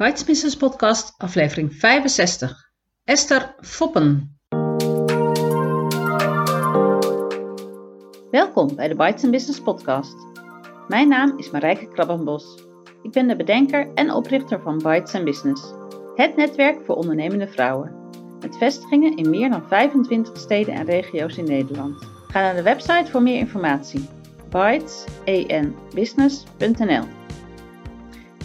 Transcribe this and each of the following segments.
Bites Business Podcast, aflevering 65. Esther Foppen. Welkom bij de Bites Business Podcast. Mijn naam is Marijke Krabbenbos. Ik ben de bedenker en oprichter van Bites Business, het netwerk voor ondernemende vrouwen. Met vestigingen in meer dan 25 steden en regio's in Nederland. Ga naar de website voor meer informatie.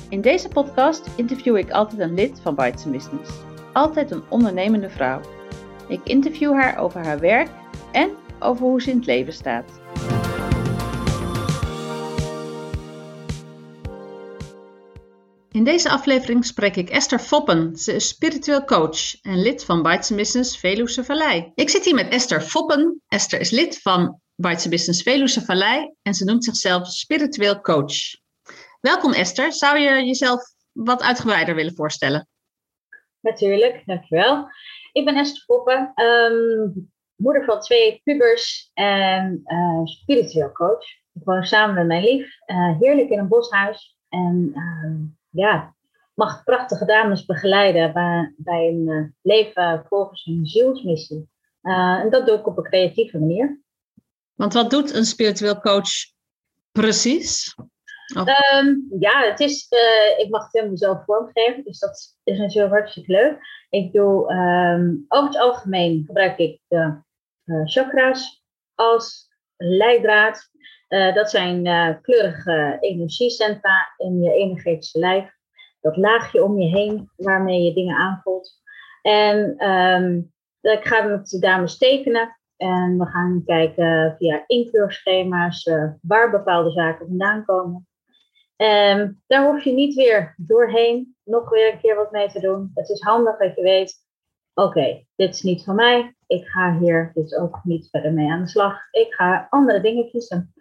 In deze podcast interview ik altijd een lid van Bites Business. Altijd een ondernemende vrouw. Ik interview haar over haar werk en over hoe ze in het leven staat. In deze aflevering spreek ik Esther Foppen. Ze is spiritueel coach en lid van Bites Business Veluwe Vallei. Ik zit hier met Esther Foppen. Esther is lid van Bites Business Veluwe Vallei en ze noemt zichzelf spiritueel coach. Welkom Esther. Zou je jezelf wat uitgebreider willen voorstellen? Natuurlijk, dankjewel. Ik ben Esther Foppen, ehm, moeder van twee pubers en uh, spiritueel coach. Ik woon samen met mijn lief, uh, heerlijk in een boshuis. En ehm, ja, mag prachtige dames begeleiden bij, bij een uh, leven volgens hun zielsmissie. en dat doe ik op een creatieve manier. Want wat doet een spiritueel coach precies? Um, ja, het is, uh, ik mag het helemaal zelf vormgeven, dus dat is natuurlijk hartstikke leuk. Ik doe, um, over het algemeen gebruik ik de uh, chakra's als leidraad. Uh, dat zijn kleurige energiecentra in je energetische lijf. Dat laagje om je heen waarmee je dingen aanvoelt. En um, ik ga met de dames tekenen. En we gaan kijken via inkleurschema's waar bepaalde zaken vandaan komen. Um, daar hoef je niet weer doorheen nog weer een keer wat mee te doen. Het is handig dat je weet, oké, dit is niet van mij. Ik ga hier dus ook niet verder mee aan de slag. Ik ga andere dingen kiezen.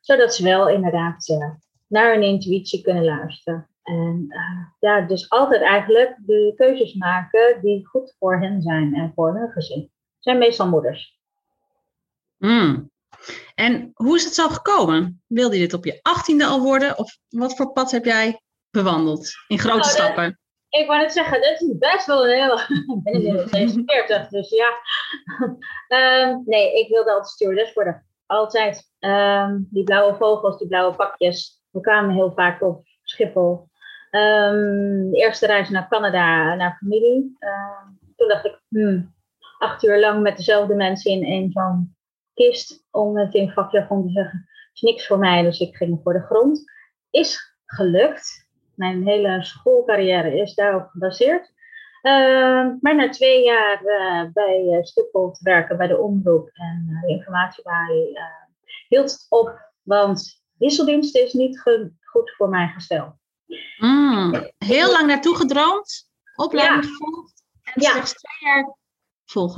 Zodat ze wel inderdaad uh, naar hun intuïtie kunnen luisteren. En uh, ja, dus altijd eigenlijk de keuzes maken die goed voor hen zijn en voor hun gezin. Zijn meestal moeders. Mm. En hoe is het zo gekomen? Wilde je dit op je achttiende al worden? Of wat voor pad heb jij bewandeld in grote nou, stappen? ik wou net zeggen, dit is best wel een hele... ik ben inmiddels 46, dus ja. um, nee, ik wilde altijd stewardess worden. Altijd. Um, die blauwe vogels, die blauwe pakjes. We kwamen heel vaak op Schiphol. Um, de eerste reis naar Canada, naar familie. toen dacht ik, hmm, acht uur lang met dezelfde mensen in, in zo'n kist, om het in vakjargon te zeggen, is niks voor mij, dus ik ging voor de grond. Is gelukt. Mijn hele schoolcarrière is daarop gebaseerd. Uh, maar na twee jaar uh, bij uh, te werken bij de omroep en uh, de informatiebalie hield het op, want wisseldienst is niet goed voor mijn gestel. Mm, heel lang naartoe gedroomd, opleiding ja. gevolgd en ja. slechts twee jaar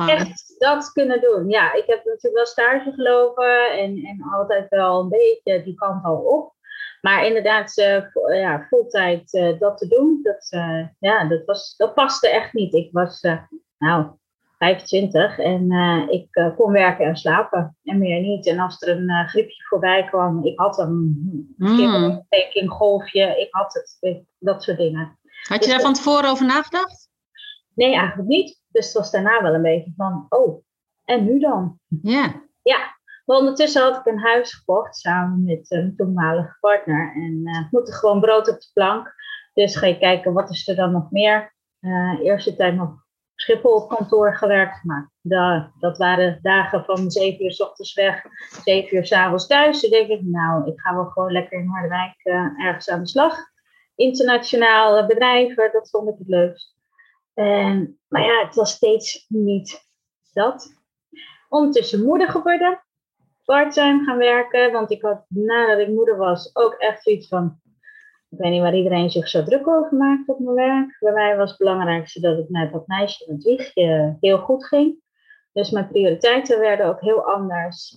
Echt dat kunnen doen. Ja, ik heb natuurlijk wel stage gelopen en, en altijd wel een beetje die kant al op. Maar inderdaad, uh, ja, fulltijd uh, dat te doen, dat, uh, ja, dat, was, dat paste echt niet. Ik was nou 25 en ik kon werken en slapen en meer niet. En als er een griepje voorbij kwam, ik had een mm. golfje, ik had het, dat soort dingen. Had je dus daar van tevoren over nagedacht? Nee, eigenlijk niet. Dus het was daarna wel een beetje van, oh, en nu dan? Ja. Ja, maar ondertussen had ik een huis gekocht samen met een toenmalige partner. En uh, moeten gewoon brood op de plank. Dus ga je kijken, wat is er dan nog meer? Uh, eerste tijd nog Schiphol op kantoor gewerkt. Maar dat, dat waren dagen van 7 uur s ochtends weg, 7 uur s avonds thuis. Dus denk ik, nou, ik ga wel gewoon lekker in Harderwijk uh, ergens aan de slag. Internationaal bedrijven, dat vond ik het leukst. En, maar ja, het was steeds niet dat. Ondertussen moeder geworden, parttime gaan werken, want ik had nadat ik moeder was ook echt zoiets van, ik weet niet waar iedereen zich zo druk over maakt op mijn werk. Bij mij was het belangrijkste dat het met dat meisje met wiegje heel goed ging. Dus mijn prioriteiten werden ook heel anders.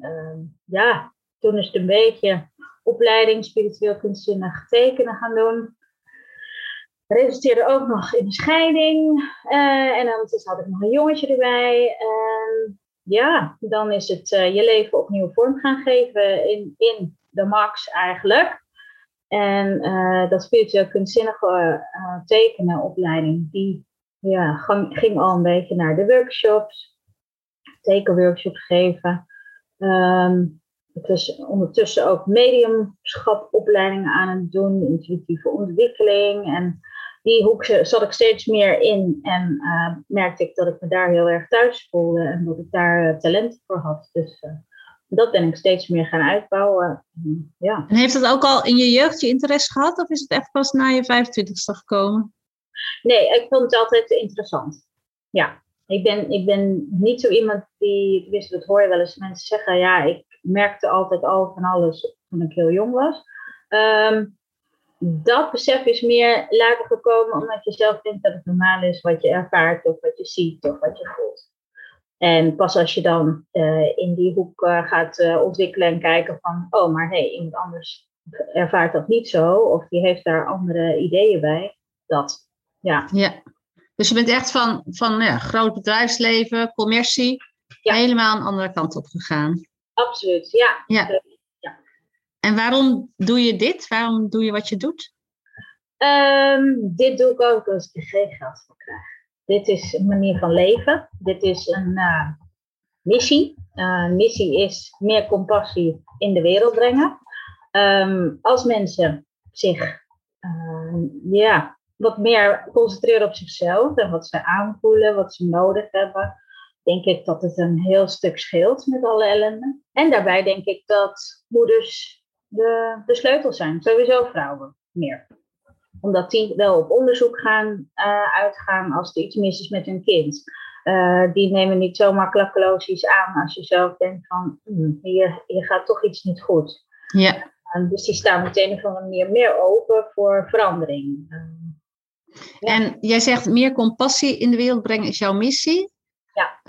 Uh, ja, toen is het een beetje opleiding spiritueel kunstzinnig tekenen gaan doen resulteerde ook nog in een scheiding. Uh, en dan had ik nog een jongetje erbij. En ja, dan is het uh, je leven opnieuw vorm gaan geven in, in de max eigenlijk. En dat spiritueel kunstzinnige tekenenopleiding, die ja, ging, ging al een beetje naar de workshops, tekenworkshops geven. Um, ik was ondertussen ook mediumschapopleidingen aan het doen, intuïtieve ontwikkeling. En die hoek zat ik steeds meer in en uh, merkte ik dat ik me daar heel erg thuis voelde en dat ik daar uh, talent voor had. Dus uh, dat ben ik steeds meer gaan uitbouwen. Ja. En heeft het ook al in je jeugd je interesse gehad of is het echt pas na je 25ste gekomen? Nee, ik vond het altijd interessant. Ja, ik ben, ik ben niet zo iemand die, ik wist, dat hoor je wel eens mensen zeggen, ja, ik merkte altijd al van alles toen ik heel jong was. Um, dat besef is meer later gekomen omdat je zelf denkt dat het normaal is wat je ervaart of wat je ziet of wat je voelt. En pas als je dan uh, in die hoek uh, gaat uh, ontwikkelen en kijken van, oh, maar hé, hey, iemand anders ervaart dat niet zo, of die heeft daar andere ideeën bij, dat, ja. Ja, dus je bent echt van, van ja, groot bedrijfsleven, commercie, ja. helemaal een andere kant op gegaan. Absoluut, ja. ja. ja. En waarom doe je dit? Waarom doe je wat je doet? Um, dit doe ik ook als ik er geen geld voor krijg. Dit is een manier van leven. Dit is een uh, missie. Uh, missie is meer compassie in de wereld brengen. Um, als mensen zich uh, ja, wat meer concentreren op zichzelf en wat ze aanvoelen, wat ze nodig hebben, denk ik dat het een heel stuk scheelt met alle ellende. En daarbij denk ik dat moeders de, de sleutel zijn, sowieso vrouwen meer. Omdat die wel op onderzoek gaan uh, uitgaan als er iets mis is met hun kind. Uh, die nemen niet zomaar klakkeloosjes aan als je zelf denkt van hm, hier, hier gaat toch iets niet goed. Ja. Uh, dus die staan meteen op een manier meer open voor verandering. Ja. En jij zegt meer compassie in de wereld brengen is jouw missie. Ja.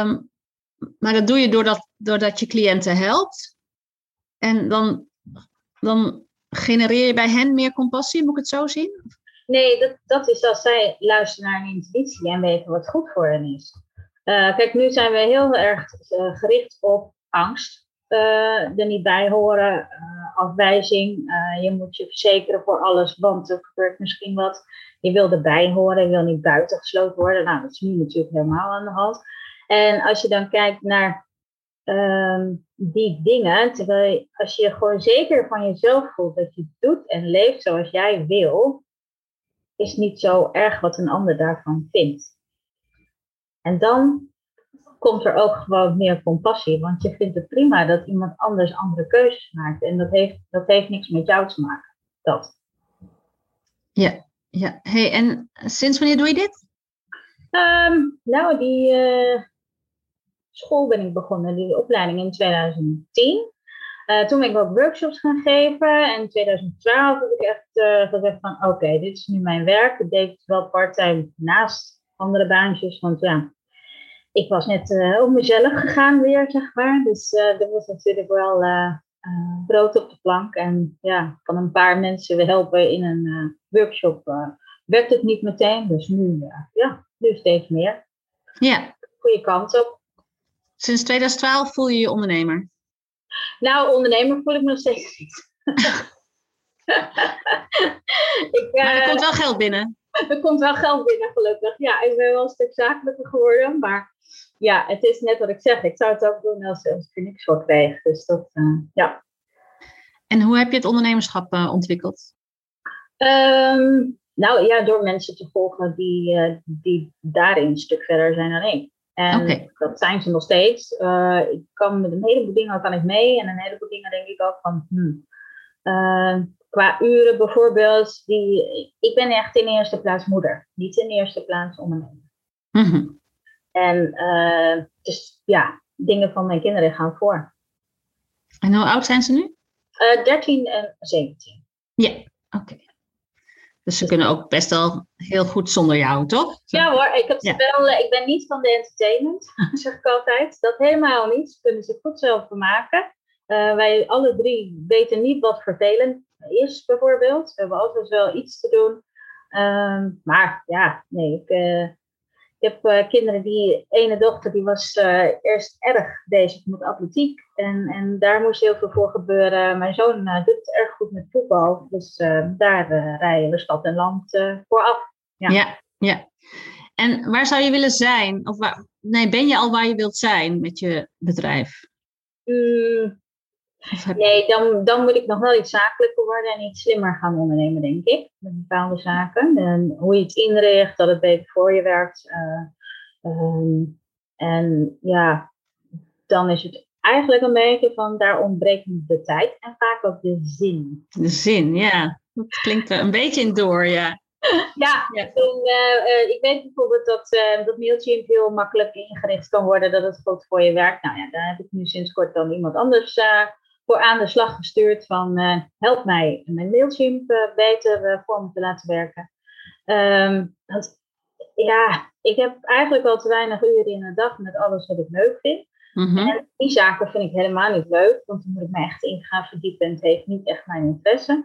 Um, maar dat doe je doordat, doordat je cliënten helpt. En dan, dan genereer je bij hen meer compassie, moet ik het zo zien? Nee, dat, dat is als zij luisteren naar hun intuïtie en weten wat goed voor hen is. Uh, kijk, nu zijn we heel erg uh, gericht op angst. Uh, er niet bij horen, afwijzing. je moet je verzekeren voor alles, want er gebeurt misschien wat. Je wil erbij horen, je wil niet buitengesloten worden. Nou, dat is nu natuurlijk helemaal aan de hand. En als je dan kijkt naar um, die dingen, terwijl als je gewoon zeker van jezelf voelt dat je doet en leeft zoals jij wil, is niet zo erg wat een ander daarvan vindt. En dan komt er ook gewoon meer compassie, want je vindt het prima dat iemand anders andere keuzes maakt en dat heeft, dat heeft niks met jou te maken. Dat. Ja, ja. Hey, en sinds wanneer doe je dit? Um, nou, die uh, school ben ik begonnen, die opleiding in 2010. Uh, toen ben ik ook workshops gaan geven. En in 2012 heb ik echt uh, gezegd van oké, dit is nu mijn werk. Ik deed het wel part-time naast andere baantjes. Want ja, ik was net uh, op mezelf gegaan weer, zeg maar. Dus dat was natuurlijk wel brood op de plank. En ja, van een paar mensen helpen in een workshop werd het niet meteen. Dus nu, ja, nu steeds meer. Ja. Goede kant op. Sinds 2012 voel je je ondernemer? Nou, ondernemer voel ik me nog steeds niet. ik, maar er komt wel geld binnen. Er komt wel geld binnen, gelukkig. Ja, ik ben wel een stuk zakelijker geworden. Maar ja, het is net wat ik zeg. Ik zou het ook doen als, als ik er niks voor kreeg. Dus dat, uh, ja. En hoe heb je het ondernemerschap uh, ontwikkeld? Um, nou ja, door mensen te volgen die, die daarin een stuk verder zijn dan ik. En okay. dat zijn ze nog steeds. Uh, ik kan met een heleboel dingen kan ik mee. En een heleboel dingen denk ik ook van. Hmm. Uh, qua uren bijvoorbeeld. Die, ik ben echt in eerste plaats moeder. Niet in eerste plaats ondernemer. Mm -hmm. En uh, dus ja, dingen van mijn kinderen gaan voor. En hoe oud zijn ze nu? 13 en 17. Ja, oké. Okay. Dus ze kunnen ook best wel heel goed zonder jou, toch? Ja hoor, ik, heb ja. wel, ik ben niet van de entertainment, zeg ik altijd. Dat helemaal niet. Ze kunnen zich goed zelf vermaken. Uh, wij alle drie weten niet wat vervelend is, bijvoorbeeld. We hebben altijd wel iets te doen. Um, maar ja, nee, ik, uh, Ik heb uh, kinderen die, ene dochter die was uh, eerst erg bezig met atletiek. En, en daar moest heel veel voor gebeuren. Mijn zoon uh, doet het erg goed met voetbal. Dus daar rijden we stad en land voor af. Ja. ja, ja. En waar zou je willen zijn? Of waar, nee, ben je al waar je wilt zijn met je bedrijf? Mm, Nee, dan, dan moet ik nog wel iets zakelijker worden en iets slimmer gaan ondernemen, denk ik. Met bepaalde zaken. En hoe je het inricht, dat het beter voor je werkt. Uh, um, en ja, dan is het eigenlijk een beetje van daar ontbreekt de tijd en vaak ook de zin. De zin, ja. Dat klinkt er een beetje in door, ja. Ja, ja. En, uh, ik weet bijvoorbeeld dat, uh, dat Mailchimp heel makkelijk ingericht kan worden, dat het goed voor je werkt. Nou ja, daar heb ik nu sinds kort dan iemand anders voor aan de slag gestuurd van uh, help mij mijn Mailchimp uh, beter uh, voor me te laten werken. Um, ja, ik heb eigenlijk al te weinig uren in de dag met alles wat ik leuk vind. Mhm. En die zaken vind ik helemaal niet leuk, want dan moet ik me echt in gaan verdiepen en het heeft niet echt mijn interesse.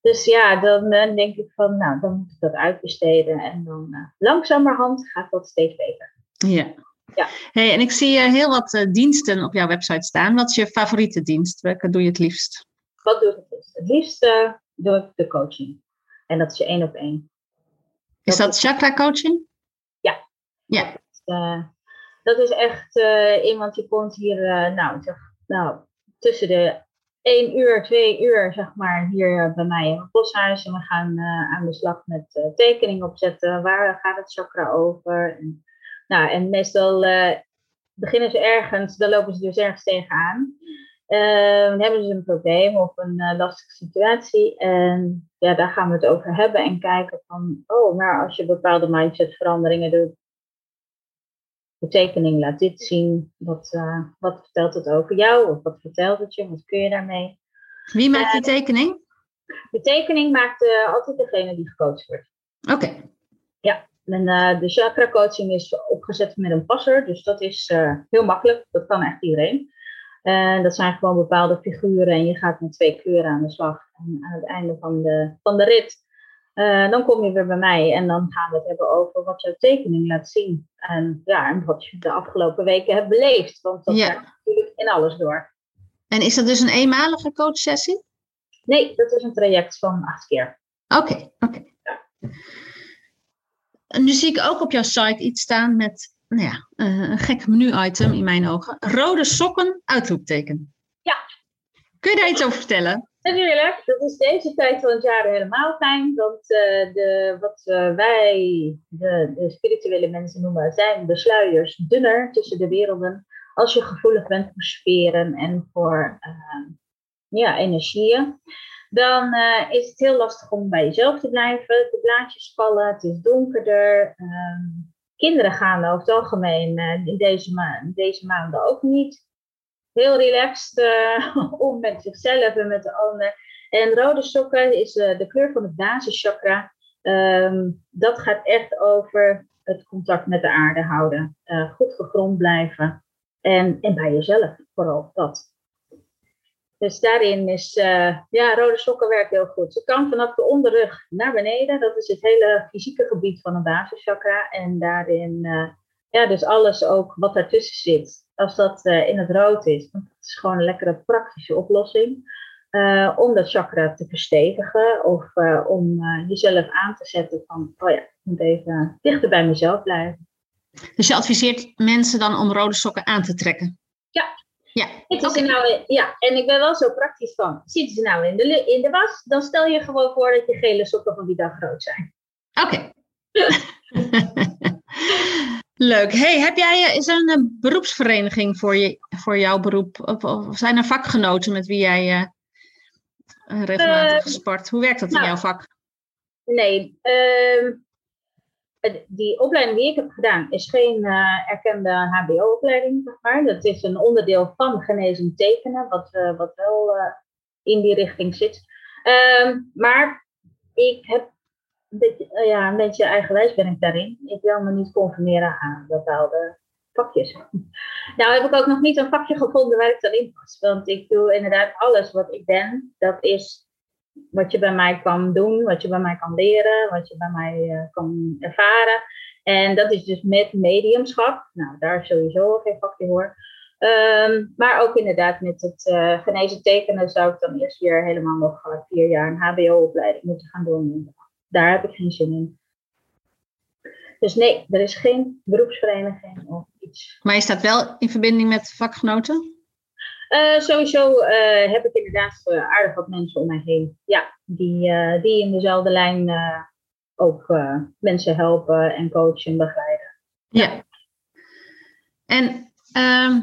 Dus ja, dan denk ik van, nou, dan moet ik dat uitbesteden en dan langzamerhand gaat dat steeds beter. Ja. Ja. Hey, en ik zie uh, heel wat uh, diensten op jouw website staan. Wat is je favoriete dienst? Welke doe je het liefst? Wat doe ik het liefst? Het liefst uh, doe ik de coaching. En dat is je één op één. Is dat, chakra coaching? Ja. Ja. Dat, dat is echt iemand die komt hier, nou, zeg, nou, tussen de 1 uur, 2 uur, zeg maar, hier bij mij in het boshuis. En we gaan aan de slag met tekening opzetten. Waar gaat het chakra over? En, nou, en meestal uh, beginnen ze ergens, dan lopen ze dus ergens tegenaan. Uh, dan hebben ze een probleem of een uh, lastige situatie. En ja, daar gaan we het over hebben en kijken van, oh, maar als je bepaalde mindsetveranderingen doet, de tekening laat dit zien, wat, wat vertelt het over jou of wat vertelt het je, wat kun je daarmee? Wie maakt die tekening? De tekening maakt altijd degene die gecoacht wordt. Oké. Ja, en uh, de chakra coaching is opgezet met een passer, dus dat is uh, heel makkelijk. Dat kan echt iedereen. En dat zijn gewoon bepaalde figuren en je gaat met twee kleuren aan de slag. En aan het einde van de, van de rit, uh, dan kom je weer bij mij en dan gaan we het hebben over wat jouw tekening laat zien. En, ja, en wat je de afgelopen weken hebt beleefd, want dat ja. gaat natuurlijk in alles door. En is dat dus een eenmalige coachsessie? Nee, dat is een traject van acht keer. Oké, oké. Okay. Ja. Nu zie ik ook op jouw site iets staan met nou ja, eh, een gek menu-item in mijn ogen. Rode sokken, uitroepteken. Ja. Kun je daar iets over vertellen? Natuurlijk, dat is deze tijd van het jaar helemaal fijn. Want uh, de, wat uh, wij, de, de, spirituele mensen noemen, zijn de sluiers dunner tussen de werelden. Als je gevoelig bent voor sferen en voor ja, energieën dan uh, is het heel lastig om bij jezelf te blijven. De blaadjes vallen, het is donkerder. Um, kinderen gaan over het algemeen uh, in deze, deze maanden ook niet heel relaxed uh, om met zichzelf en met de ander. En rode sokken is de kleur van het basischakra. Um, dat gaat echt over het contact met de aarde houden. goed gegrond blijven. En, en bij jezelf vooral dat. Dus daarin is, uh, ja, rode sokken werken heel goed. Ze kan vanaf de onderrug naar beneden. Dat is het hele fysieke gebied van een basischakra. En daarin, uh, ja, dus alles ook wat daartussen zit. Als dat uh, in het rood is, want dat is gewoon een lekkere praktische oplossing. om dat chakra te verstevigen of om jezelf aan te zetten van, oh ja, ik moet even dichter bij mezelf blijven. Dus je adviseert mensen dan om rode sokken aan te trekken? Ja, ja. Okay. Nou, ja, en ik ben wel zo praktisch van. Zitten ze nou in de, in de was, dan stel je gewoon voor dat je gele sokken van die dag groot zijn. Oké. Leuk. Hey, heb jij, is er een beroepsvereniging voor, je, voor jouw beroep? Of, of zijn er vakgenoten met wie jij uh, regelmatig uh, sport? Hoe werkt dat in nou, jouw vak? Nee, uh, die opleiding die ik heb gedaan is geen uh, erkende HBO-opleiding, zeg maar. Dat is een onderdeel van genezing tekenen, wat, wat wel in die richting zit. Um, maar ik heb een beetje, ja, een beetje eigenwijs ben ik daarin. Ik wil me niet conformeren aan bepaalde vakjes. nou heb ik ook nog niet een vakje gevonden waar ik dan in pas. Want ik doe inderdaad alles wat ik ben. Dat is wat je bij mij kan doen, wat je bij mij kan leren, wat je bij mij kan ervaren. En dat is dus met mediumschap. Nou, daar sowieso geen vakje voor. Ehm, maar ook inderdaad met het uh, genezen tekenen zou ik dan eerst weer helemaal nog vier jaar een HBO-opleiding moeten gaan doen. Daar heb ik geen zin in. Dus nee, er is geen beroepsvereniging of iets. Maar je staat wel in verbinding met vakgenoten? Uh, sowieso uh, heb ik inderdaad aardig wat mensen om mij heen. Ja, die, die in dezelfde lijn ook mensen helpen en coachen en begeleiden. Ja. En ehm,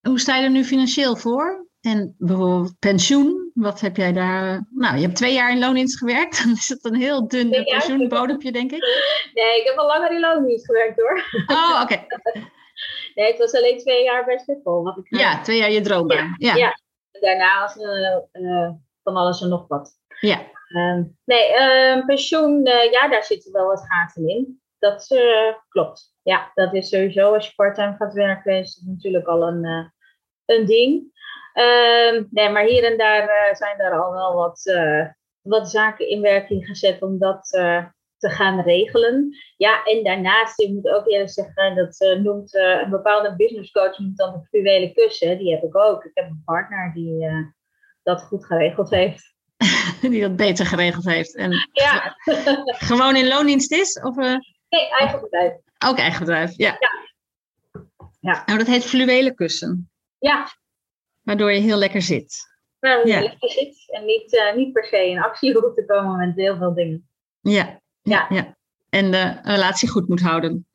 hoe sta je er nu financieel voor? En bijvoorbeeld pensioen, wat heb jij daar? Nou, je hebt twee jaar in loondienst gewerkt. Dan is het een heel dun pensioenbodempje, denk ik. Nee, ik heb al langer in loondienst gewerkt hoor. Oh, oké. Nee, het was alleen twee jaar bij Schiphol. Wat ik ja, twee jaar je droombaan. Ja. ja. Daarna was uh, van alles en nog wat. Ja. Uh, nee, ehm, pensioen, uh, ja, daar zitten wel wat gaten in. Dat klopt. Ja, dat is sowieso als je parttime gaat werken, is het natuurlijk al een een ding. Ehm, nee, maar hier en daar zijn er al wel wat, wat zaken in werking gezet om dat uh, te gaan regelen. Ja, en daarnaast, ik moet ook eerlijk zeggen, dat noemt een bepaalde business coach noemt dan de fluwele kussen. Die heb ik ook. Ik heb een partner die dat goed geregeld heeft. die dat beter geregeld heeft. En ja. gewoon in loondienst is? Of, Nee, eigen bedrijf. Ook eigen bedrijf, ja. ja. ja. Nou, dat heet fluwele kussen. Ja. Waardoor je heel lekker zit. Waardoor je lekker zit en niet, niet per se in actie hoeft te komen met heel veel dingen. Ja. Ja. ja. En de relatie goed moet houden.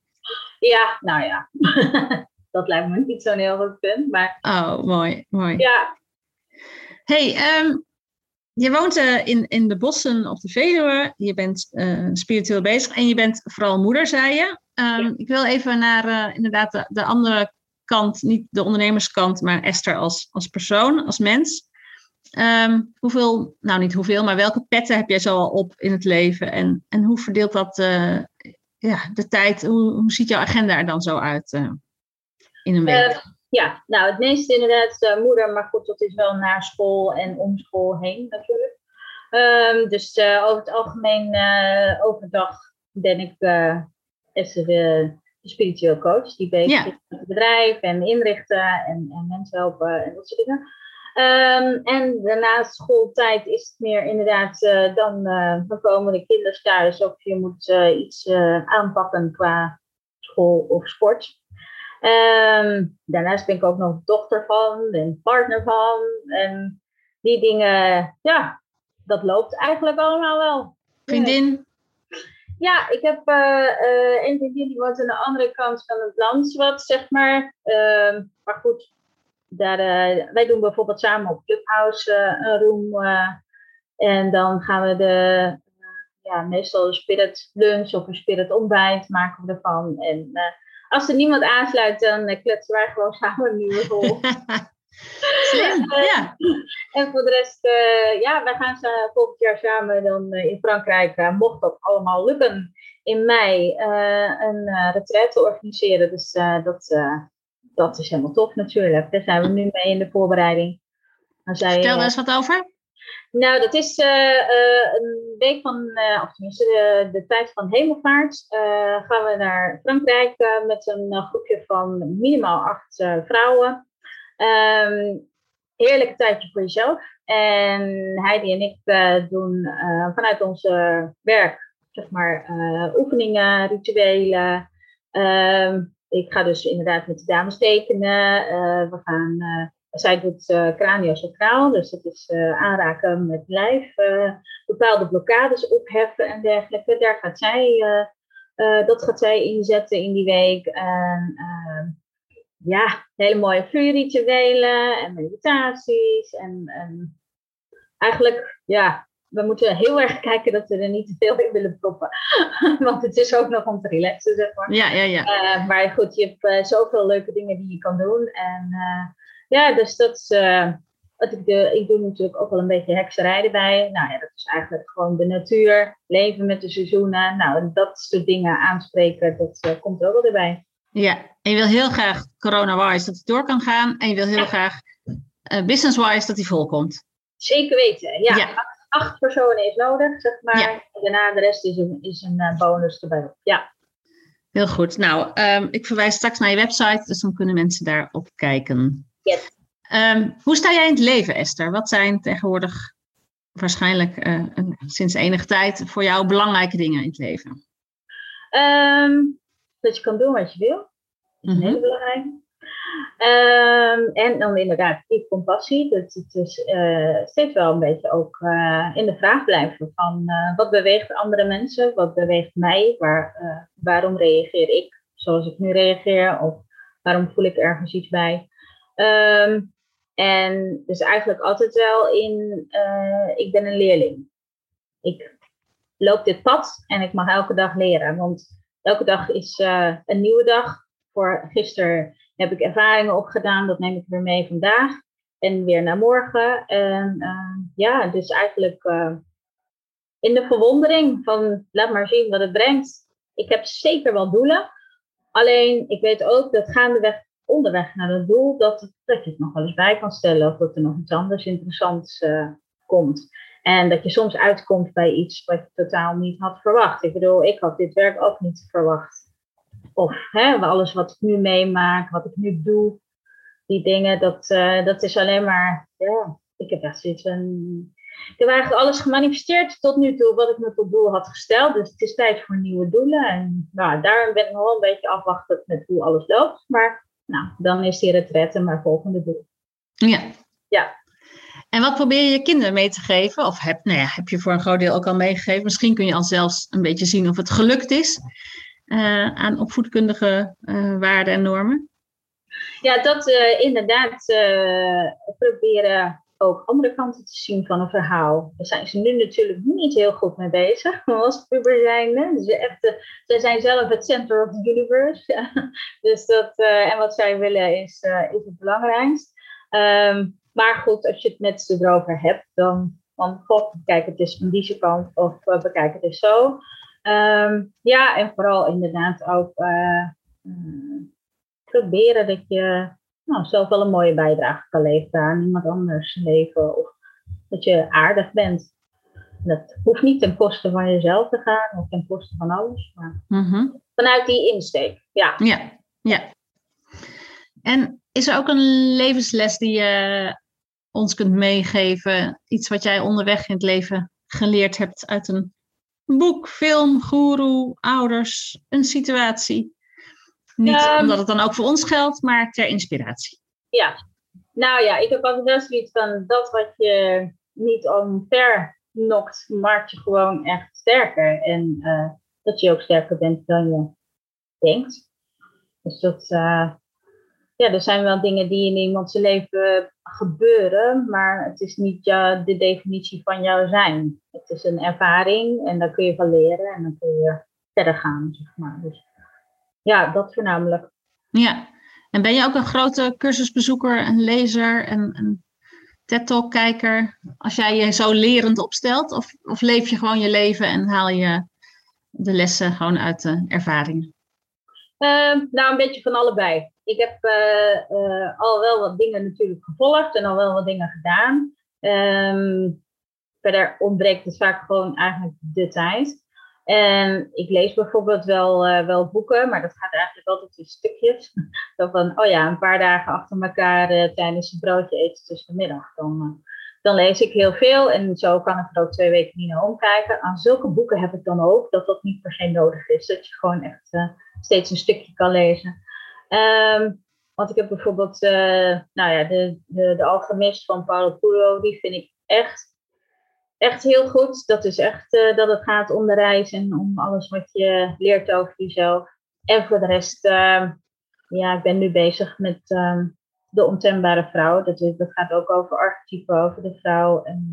Ja, nou ja. dat lijkt me niet zo'n heel goed punt. Maar... Oh, mooi, mooi. Ja. hey, um, je woont uh, in, in de bossen of de Veluwe. Je bent uh, spiritueel bezig en je bent vooral moeder, zei je. Um, ja. Ik wil even naar inderdaad de, de andere kant, niet de ondernemerskant, maar Esther als, als persoon, als mens. Um, hoeveel, nou niet hoeveel, maar welke petten heb jij zo al op in het leven? En, en hoe verdeelt dat uh, ja, de tijd? Hoe, hoe ziet jouw agenda er dan zo uit uh, in een week? Uh, ja, nou het meeste inderdaad moeder, maar goed, dat is wel naar school en om school heen natuurlijk. Um, dus over het algemeen overdag ben ik even spiritueel coach, die bezig is met het bedrijf en inrichten en, en mensen helpen en dat soort dingen. Um, en daarnaast schooltijd is het meer inderdaad, uh, dan, uh, dan komen de kinderen thuis of je moet uh, iets aanpakken qua school of sport. Um, daarnaast ben ik ook nog dochter van en partner van. En die dingen, ja, dat loopt eigenlijk allemaal wel. Vriendin? Ja, ik heb een vriendin die woont aan de andere kant van het land, wat zeg maar. Uh, maar goed, daar, uh, wij doen bijvoorbeeld samen op Clubhouse een room. en dan gaan we de, ja, meestal een spirit lunch of een spirit ontbijt maken we ervan. En als er niemand aansluit, dan kletsen wij gewoon samen een nieuwe rol. Ja. En voor de rest, uh, ja, wij gaan volgend jaar samen dan uh, in Frankrijk, mocht dat allemaal lukken, in mei een retraite organiseren. Dus dat, dat is helemaal tof natuurlijk. Daar zijn we nu mee in de voorbereiding. Dan Vertel er eens wat over. Nou, dat is een week van, of tenminste de, de tijd van hemelvaart. gaan we naar Frankrijk met een groepje van minimaal acht vrouwen. Um, heerlijk tijdje voor jezelf. En Heidi en ik doen vanuit ons werk, zeg maar, oefeningen, rituelen. Ik ga dus inderdaad met de dames tekenen. we gaan, zij doet craniosacraal, dus dat is aanraken met lijf. bepaalde blokkades opheffen en dergelijke. Daar gaat zij, dat gaat zij inzetten in die week. En, ehm, ja, hele mooie vuurrituelen en meditaties. En, en eigenlijk, ja, we moeten heel erg kijken dat we er niet te veel in willen proppen. Want het is ook nog om te relaxen, zeg maar. Ja, ja, ja. Uh, maar goed, je hebt uh, zoveel leuke dingen die je kan doen. En uh, ja, dus dat is wat ik doe. Ik doe natuurlijk ook wel een beetje hekserij erbij. Nou ja, dat is eigenlijk gewoon de natuur, leven met de seizoenen. Nou, dat soort dingen aanspreken, dat komt ook wel erbij. Ja, en je wil heel graag corona-wise dat het door kan gaan. En je wil heel graag business-wise dat hij volkomt. Zeker weten, ja. Acht, acht, personen is nodig, zeg maar. Ja. En daarna de rest is een, is een uh, bonus erbij. Ja. Heel goed. Nou, um, ik verwijs straks naar je website, dus dan kunnen mensen daarop kijken. Yes. Um, hoe sta jij in het leven, Esther? Wat zijn tegenwoordig waarschijnlijk uh, sinds enige tijd voor jou belangrijke dingen in het leven? Um, dat je kan doen wat je wil. Dat is mm -hmm. heel belangrijk. Um, en dan inderdaad die compassie. Dat het dus uh, steeds wel een beetje ook uh, in de vraag blijven van uh, wat beweegt andere mensen? Wat beweegt mij? Waar, waarom reageer ik zoals ik nu reageer? Of waarom voel ik ergens iets bij? Um, en dus eigenlijk altijd wel in, ik ben een leerling. Ik loop dit pad en ik mag elke dag leren. Want elke dag is een nieuwe dag. Voor gisteren heb ik ervaringen opgedaan, dat neem ik weer mee vandaag en weer naar morgen. En uh, ja, dus eigenlijk uh, in de verwondering van laat maar zien wat het brengt. Ik heb zeker wel doelen, alleen ik weet ook dat gaandeweg onderweg naar het doel, dat, dat je het nog wel eens bij kan stellen of dat er nog iets anders interessants uh, komt. En dat je soms uitkomt bij iets wat je totaal niet had verwacht. Ik bedoel, ik had dit werk ook niet verwacht. Of hè, alles wat ik nu meemaak, wat ik nu doe, die dingen, dat, uh, dat is alleen maar, ja, ik heb echt zoiets van, ik heb eigenlijk alles gemanifesteerd tot nu toe wat ik me tot doel had gesteld. Dus het is tijd voor nieuwe doelen. En nou, daar ben ik nog wel een beetje afwachtend met hoe alles loopt. Maar nou, dan is die retraite mijn volgende doel. Ja. Ja. En wat probeer je je kinderen mee te geven? Of heb, nou ja, heb je voor een groot deel ook al meegegeven? Misschien kun je al zelfs een beetje zien of het gelukt is. Uh, aan opvoedkundige uh, waarden en normen? Ja, dat uh, inderdaad proberen ook andere kanten te zien van een verhaal. Daar zijn ze nu natuurlijk niet heel goed mee bezig, als puber zijn. Dus echt, zij zijn zelf het center of the universe. dus dat, en wat zij willen is, is het belangrijkst. Um, maar goed, als je het met ze erover hebt, dan van, god, bekijk het eens van deze kant of bekijk het eens zo. Um, ja, en vooral inderdaad ook uh, proberen dat je nou, zelf wel een mooie bijdrage kan leveren aan iemand anders leven. Of dat je aardig bent. Dat hoeft niet ten koste van jezelf te gaan of ten koste van alles. Maar mm -hmm. vanuit die insteek, ja. Ja, ja. En is er ook een levensles die je ons kunt meegeven? Iets wat jij onderweg in het leven geleerd hebt uit een boek, film, guru, ouders, een situatie. Niet um, omdat het dan ook voor ons geldt, maar ter inspiratie. Ja, nou ja, ik heb altijd wel zoiets van dat wat je niet omver nokt, maakt je gewoon echt sterker. En uh, dat je ook sterker bent dan je denkt. Dus dat, uh, ja, er zijn wel dingen die in iemands leven gebeuren, maar het is niet ja, de definitie van jouw zijn. Het is een ervaring en daar kun je van leren en dan kun je verder gaan, zeg maar. Dus ja, dat voornamelijk. Ja, en ben je ook een grote cursusbezoeker, een lezer en een TED-talk-kijker? Als jij je zo lerend opstelt, of, of leef je gewoon je leven en haal je de lessen gewoon uit de ervaringen? Uh, nou, een beetje van allebei. Ik heb uh, uh, al wel wat dingen natuurlijk gevolgd en al wel wat dingen gedaan. Um, verder ontbreekt het vaak gewoon eigenlijk de tijd. En ik lees bijvoorbeeld wel, uh, wel boeken, maar dat gaat eigenlijk altijd in stukjes. Zo van, oh ja, een paar dagen achter elkaar tijdens een broodje eten tussen de middag. Dan, dan lees ik heel veel en zo kan ik er ook twee weken niet naar omkijken. Aan zulke boeken heb ik dan ook dat dat niet per se nodig is. Dat je gewoon echt steeds een stukje kan lezen. Um, want ik heb bijvoorbeeld, uh, nou ja, de, de, de Alchemist van Paulo Coelho, die vind ik echt, echt heel goed. Dat is echt uh, dat het gaat om de reis en om alles wat je leert over jezelf. En voor de rest, uh, ja, ik ben nu bezig met ehm, de ontembare vrouw. Dat, dat gaat ook over archetypen, over de vrouw en,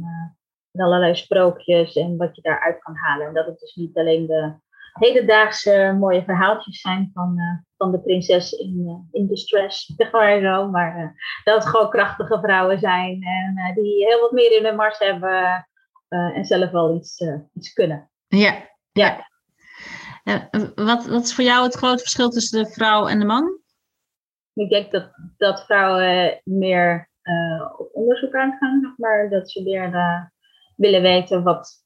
en allerlei sprookjes en wat je daaruit kan halen. En dat het dus niet alleen de hedendaagse mooie verhaaltjes zijn van, van de prinses in, uh, in distress, zeg maar zo. Maar uh, dat het gewoon krachtige vrouwen zijn en die heel wat meer in hun mars hebben en zelf wel iets, iets kunnen. Ja, ja. wat, wat is voor jou het grote verschil tussen de vrouw en de man? Ik denk dat, dat vrouwen meer op onderzoek aan het gaan, zeg maar. Dat ze weer willen weten wat,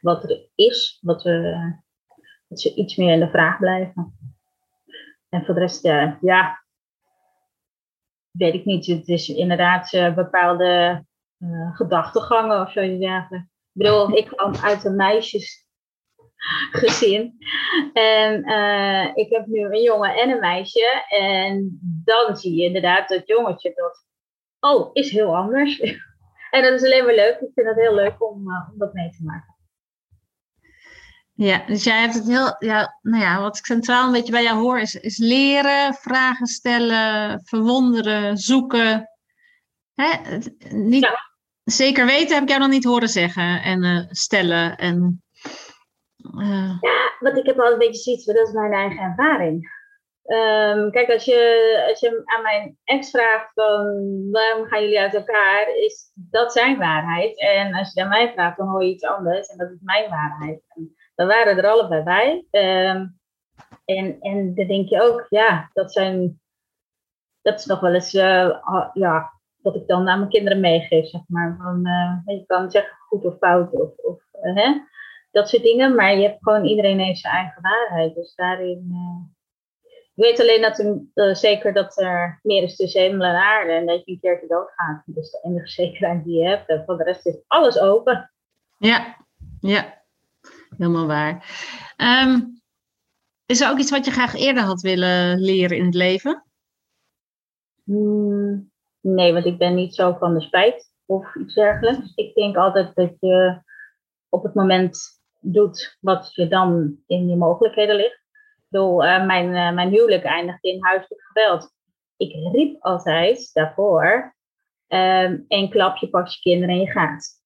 wat er is, wat we, dat ze iets meer in de vraag blijven. En voor de rest, ja, weet ik niet. Het is inderdaad bepaalde gedachtegangen of zo zeggen. Ik bedoel, ik kwam uit een meisjesgezin. En uh, ik heb nu een jongen en een meisje. En dan zie je inderdaad dat jongetje dat, oh, is heel anders. en dat is alleen maar leuk. Ik vind het heel leuk om, uh, om dat mee te maken. Ja, dus jij hebt het heel, ja, nou ja, wat ik centraal een beetje bij jou hoor is, is leren, vragen stellen, verwonderen, zoeken. Hè? Niet, ja zeker weten heb ik jou nog niet horen zeggen en uh, stellen. En, uh... Ja, wat ik heb al een beetje zoiets, maar dat is mijn eigen ervaring. Um, kijk, als je, als je aan mijn ex vraagt van waarom gaan jullie uit elkaar, is dat zijn waarheid. En als je aan mij vraagt, dan hoor je iets anders en dat is mijn waarheid. En dan waren er allebei bij. Um, en, en dan denk je ook, ja, dat zijn, dat is nog wel eens, uh, ja, wat ik dan aan mijn kinderen meegeef, zeg maar. Van, uh, je kan zeggen goed of fout of, of uh, hè? dat soort dingen, maar je hebt gewoon, iedereen heeft zijn eigen waarheid. Dus daarin, ik weet alleen dat er, zeker dat er meer is tussen hemel en aarde en dat je een keertje doodgaat. Dat is de enige zekerheid die je hebt. En voor de rest is alles open. Ja, ja, helemaal waar. Um, is er ook iets wat je graag eerder had willen leren in het leven? Hmm. Nee, want ik ben niet zo van de spijt of iets dergelijks. Ik denk altijd dat je op het moment doet wat je dan in je mogelijkheden ligt. Door uh, mijn, uh, mijn huwelijk eindigde in huiselijk geweld. Ik riep altijd daarvoor: um, een klapje, pak je kinderen en je gaat.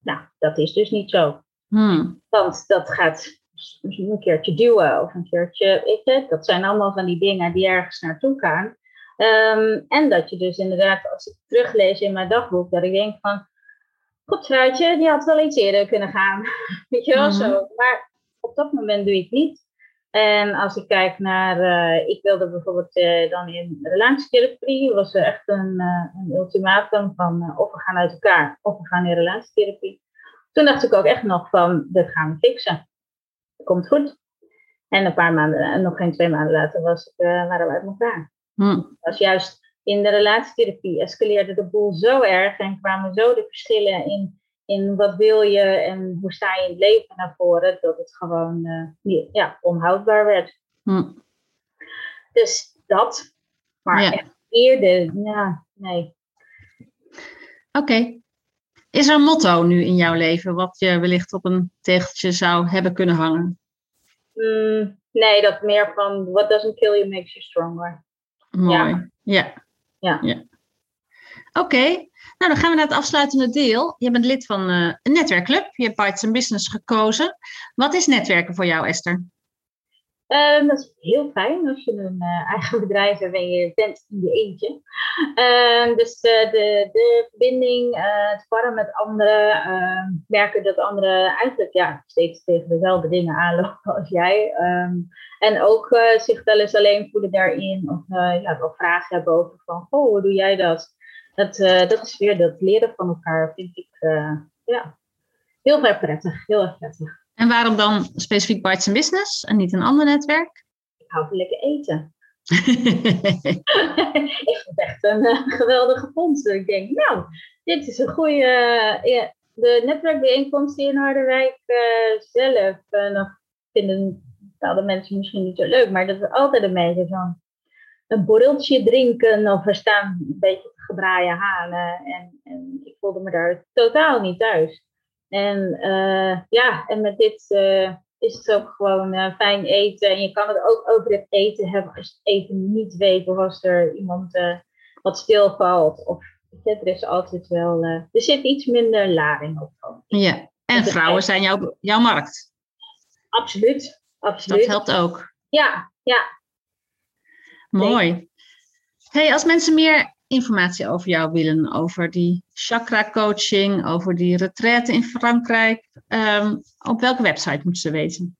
Nou, dat is dus niet zo. Hmm. Want dat gaat een keertje duwen of een keertje. Weet je, dat zijn allemaal van die dingen die ergens naartoe gaan. Um, en dat je dus inderdaad, als ik teruglees in mijn dagboek, dat ik denk van, goed fruitje, die had wel iets eerder kunnen gaan. Weet je wel mm zo. Maar op dat moment doe ik niet. En als ik kijk naar, uh, ik wilde bijvoorbeeld uh, dan in relatietherapie, was er echt een, uh, een ultimatum van of we gaan uit elkaar of we gaan in relatietherapie. Toen dacht ik ook echt nog van, dat gaan we fixen. Dat komt goed. En een paar maanden, nog geen twee maanden later, was ik, waren we uit elkaar. Hm. Dat juist in de relatietherapie escaleerde de boel zo erg en kwamen zo de verschillen in, in wat wil je en hoe sta je in het leven naar voren, dat het gewoon uh, ja, onhoudbaar werd. Hm. Dus dat. Maar ja. echt eerder, ja, nee. Oké. Is er een motto nu in jouw leven wat je wellicht op een tegeltje zou hebben kunnen hangen? Mm, nee, dat meer van what doesn't kill you makes you stronger. Mooi. Ja. Ja. ja. Oké, nou dan gaan we naar het afsluitende deel. Je bent lid van uh, een netwerkclub. Je hebt Bites Business gekozen. Wat is netwerken voor jou, Esther? Um, dat is heel fijn als je een uh, eigen bedrijf hebt en je bent in je eentje. Uh, dus de, de, verbinding, uh, het sparren met anderen, ehm, merken dat anderen eigenlijk ja, steeds tegen dezelfde dingen aanlopen als jij. En ook eh, zich wel eens alleen voelen daarin of ja, wel vragen hebben over van, oh, hoe doe jij dat? Dat, dat is weer dat leren van elkaar, vind ik ja, heel erg prettig, heel erg prettig. En waarom dan specifiek Bites Business en niet een ander netwerk? Ik hou van lekker eten. ik vind het echt een uh, geweldige vondst. Ik denk, nou, dit is een goede. Uh, de netwerkbijeenkomst in Harderwijk uh, zelf. nog vinden bepaalde mensen misschien niet zo leuk, maar dat is altijd een beetje zo'n een borreltje drinken of er staan een beetje te gebraaien hanen. En, en ik voelde me daar totaal niet thuis. En uh, ja, en met dit uh, is het ook gewoon uh, fijn eten. En je kan het ook over het eten hebben als je het even niet weet. Of als er iemand wat stilvalt. Of er is altijd wel. er zit iets minder lading op. Ja, en vrouwen zijn jouw, jouw markt. Absoluut, absoluut. Dat helpt ook. Ja, ja. Mooi. Hey, als mensen meer informatie over jou willen, over die chakra coaching, over die retraite in Frankrijk, um, op welke website moeten ze weten?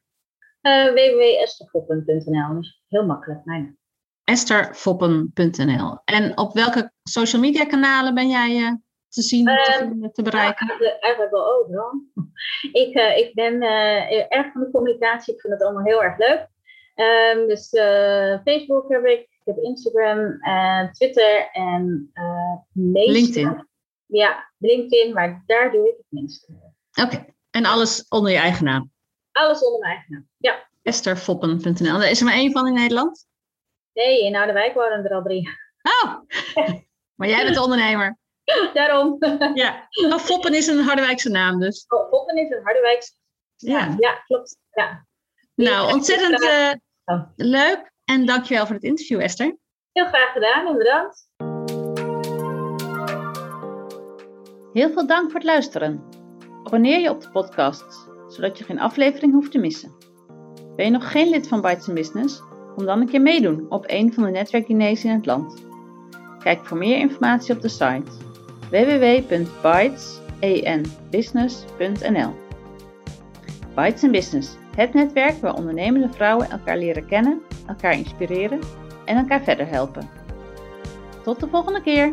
Uh, www.esterpoppen.nl, dus heel makkelijk. Nee. estherfoppen.nl. En op welke social media kanalen ben jij uh, te zien, te, Ehm, te bereiken? Eigenlijk- wel overal. ik, eh, ik ben eh, erg van de communicatie. Ik vind het allemaal heel erg leuk. Ehm, dus eh, Facebook heb ik, ik heb Instagram en Twitter en eh meestal- LinkedIn. Ja, LinkedIn, maar daar doe ik het minst. Oké. En alles onder je eigen naam. Alles onder mijn eigen naam. Ja. Estherfoppen.nl. Er is er maar één van in Nederland? Nee, in Oudewijck wonen er al drie. Oh! maar jij bent de ondernemer. Daarom. Ja. Oh, Foppen is een Harderwijkse naam dus. Oh, Poppen is een Harderwijkse. Ja. ja klopt. Ja. Nou, ontzettend eh, leuk. En dankjewel voor het interview, Esther. Heel graag gedaan en bedankt. Heel veel dank voor het luisteren. Abonneer je op de podcast, zodat je geen aflevering hoeft te missen. Ben je nog geen lid van Bites Business? Kom dan een keer meedoen op een van de netwerkdiners in het land. Kijk voor meer informatie op de site www.bytesenbusiness.nl Bites Business, het netwerk waar ondernemende vrouwen elkaar leren kennen, elkaar inspireren en elkaar verder helpen. Tot de volgende keer!